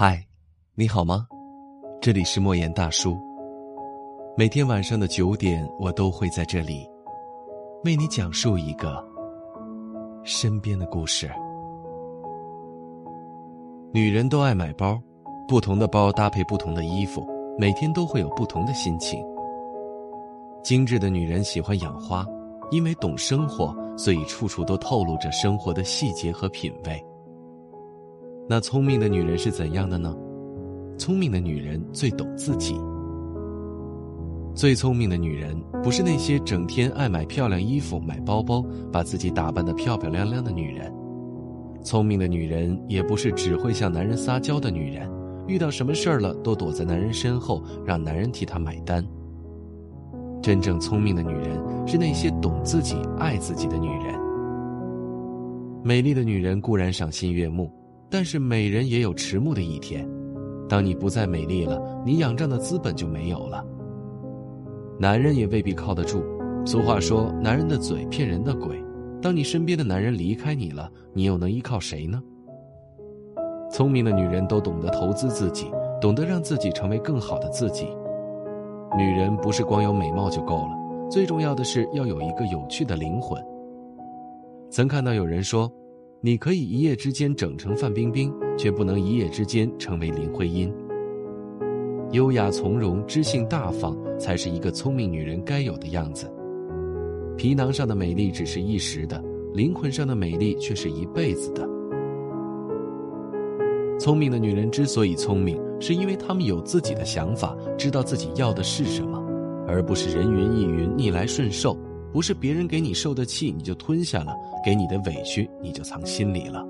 嗨，你好吗？这里是莫言大叔。每天晚上的九点，我都会在这里，为你讲述一个身边的故事。女人都爱买包，不同的包搭配不同的衣服，每天都会有不同的心情。精致的女人喜欢养花，因为懂生活，所以处处都透露着生活的细节和品味。那聪明的女人是怎样的呢？聪明的女人最懂自己。最聪明的女人不是那些整天爱买漂亮衣服、买包包，把自己打扮得漂漂亮亮的女人。聪明的女人也不是只会向男人撒娇的女人，遇到什么事儿了都躲在男人身后，让男人替她买单。真正聪明的女人是那些懂自己、爱自己的女人。美丽的女人固然赏心悦目。但是美人也有迟暮的一天，当你不再美丽了，你仰仗的资本就没有了。男人也未必靠得住，俗话说“男人的嘴骗人的鬼”。当你身边的男人离开你了，你又能依靠谁呢？聪明的女人都懂得投资自己，懂得让自己成为更好的自己。女人不是光有美貌就够了，最重要的是要有一个有趣的灵魂。曾看到有人说。你可以一夜之间整成范冰冰，却不能一夜之间成为林徽因。优雅从容、知性大方，才是一个聪明女人该有的样子。皮囊上的美丽只是一时的，灵魂上的美丽却是一辈子的。聪明的女人之所以聪明，是因为她们有自己的想法，知道自己要的是什么，而不是人云亦云、逆来顺受。不是别人给你受的气你就吞下了，给你的委屈你就藏心里了。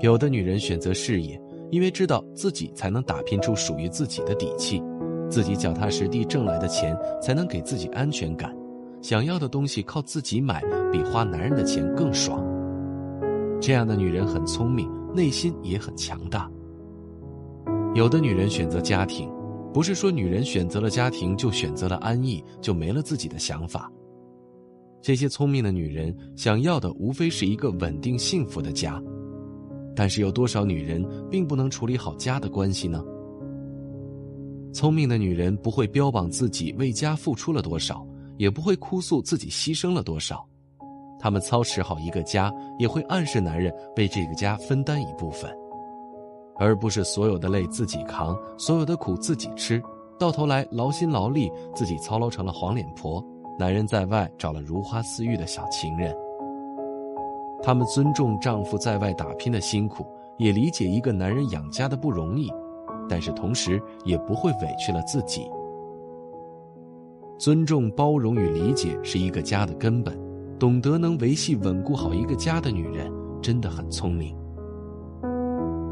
有的女人选择事业，因为知道自己才能打拼出属于自己的底气，自己脚踏实地挣来的钱才能给自己安全感，想要的东西靠自己买，比花男人的钱更爽。这样的女人很聪明，内心也很强大。有的女人选择家庭。不是说女人选择了家庭就选择了安逸，就没了自己的想法。这些聪明的女人想要的无非是一个稳定幸福的家，但是有多少女人并不能处理好家的关系呢？聪明的女人不会标榜自己为家付出了多少，也不会哭诉自己牺牲了多少，她们操持好一个家，也会暗示男人为这个家分担一部分。而不是所有的累自己扛，所有的苦自己吃，到头来劳心劳力，自己操劳成了黄脸婆，男人在外找了如花似玉的小情人。他们尊重丈夫在外打拼的辛苦，也理解一个男人养家的不容易，但是同时也不会委屈了自己。尊重、包容与理解是一个家的根本，懂得能维系、稳固好一个家的女人，真的很聪明。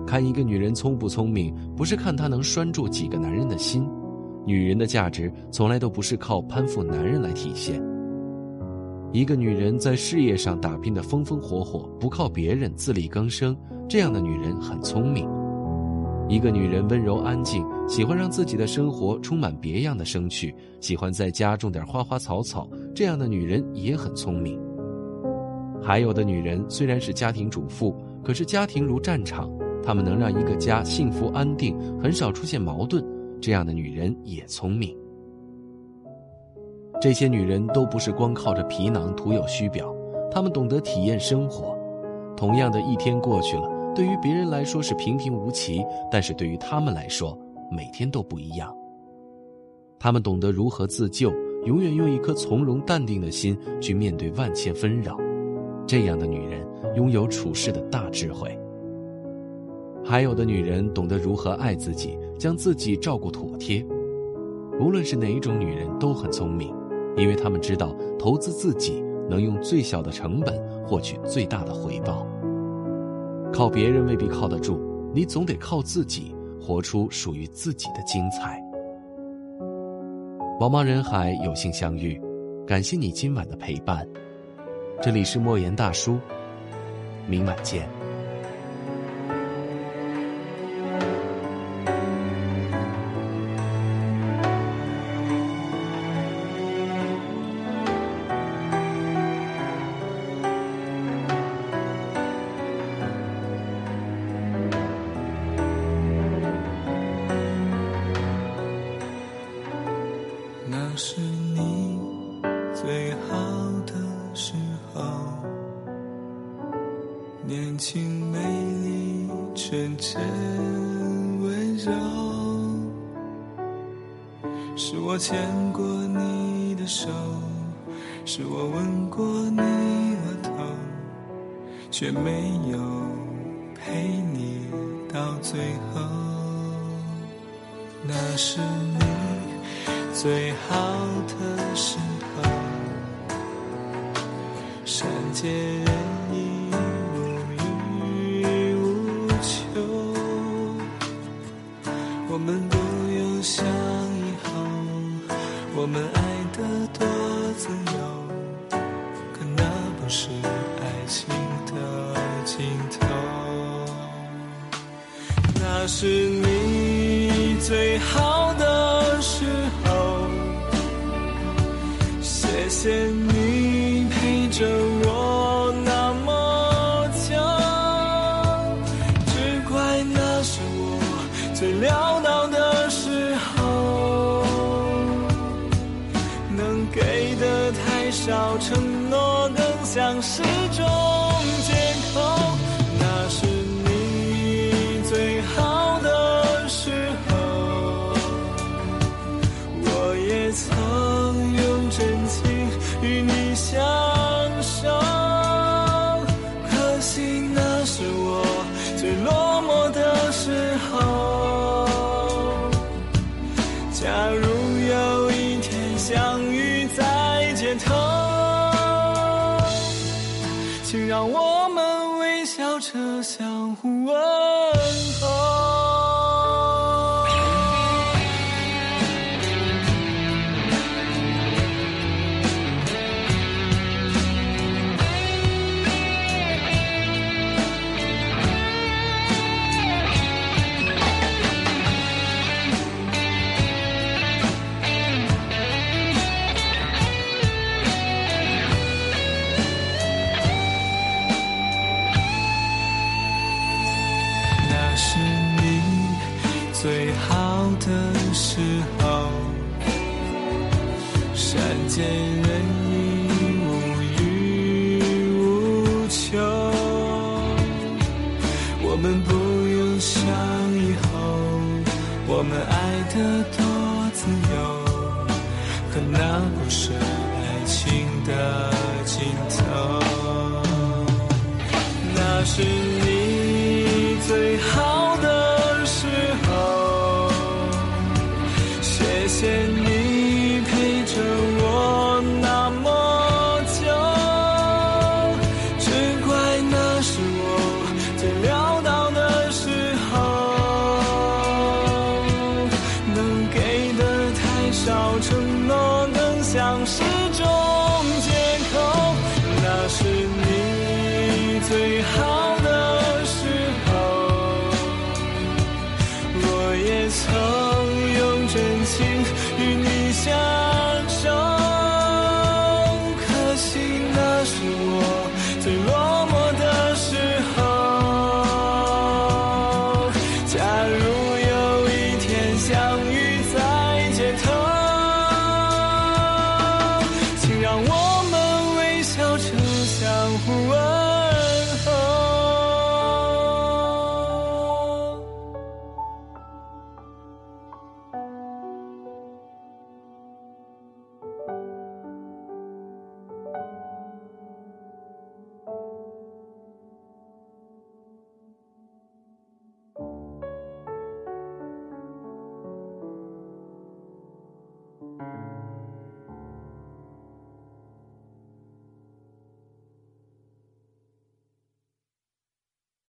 看一个女人聪不聪明，不是看她能拴住几个男人的心。女人的价值从来都不是靠攀附男人来体现。一个女人在事业上打拼的风风火火，不靠别人自力更生，这样的女人很聪明。一个女人温柔安静，喜欢让自己的生活充满别样的生趣，喜欢在家种点花花草草，这样的女人也很聪明。还有的女人虽然是家庭主妇，可是家庭如战场。她们能让一个家幸福安定，很少出现矛盾，这样的女人也聪明。这些女人都不是光靠着皮囊徒有虚表，她们懂得体验生活。同样的一天过去了，对于别人来说是平平无奇，但是对于她们来说，每天都不一样。她们懂得如何自救，永远用一颗从容淡定的心去面对万千纷扰。这样的女人拥有处事的大智慧。还有的女人懂得如何爱自己，将自己照顾妥帖。无论是哪一种女人都很聪明，因为她们知道投资自己能用最小的成本获取最大的回报。靠别人未必靠得住，你总得靠自己，活出属于自己的精彩。茫茫人海，有幸相遇，感谢你今晚的陪伴。这里是莫言大叔，明晚见。是你最好的时候，年轻美丽，纯真温柔，是我牵过你的手，是我吻过你额头，却没有陪你到最后。那是你最好的时候，善解人意，无欲无求。我们不用想以后，我们爱得多自由，可那不是爱情的尽头。那是你最潦倒的时候，能给的太少，承诺更像是种假如有一天相遇在街头，请让我们微笑着相互问见人意，无欲无求。我们不用想以后，我们爱得多自由，可那不是爱情的尽头。那是你想。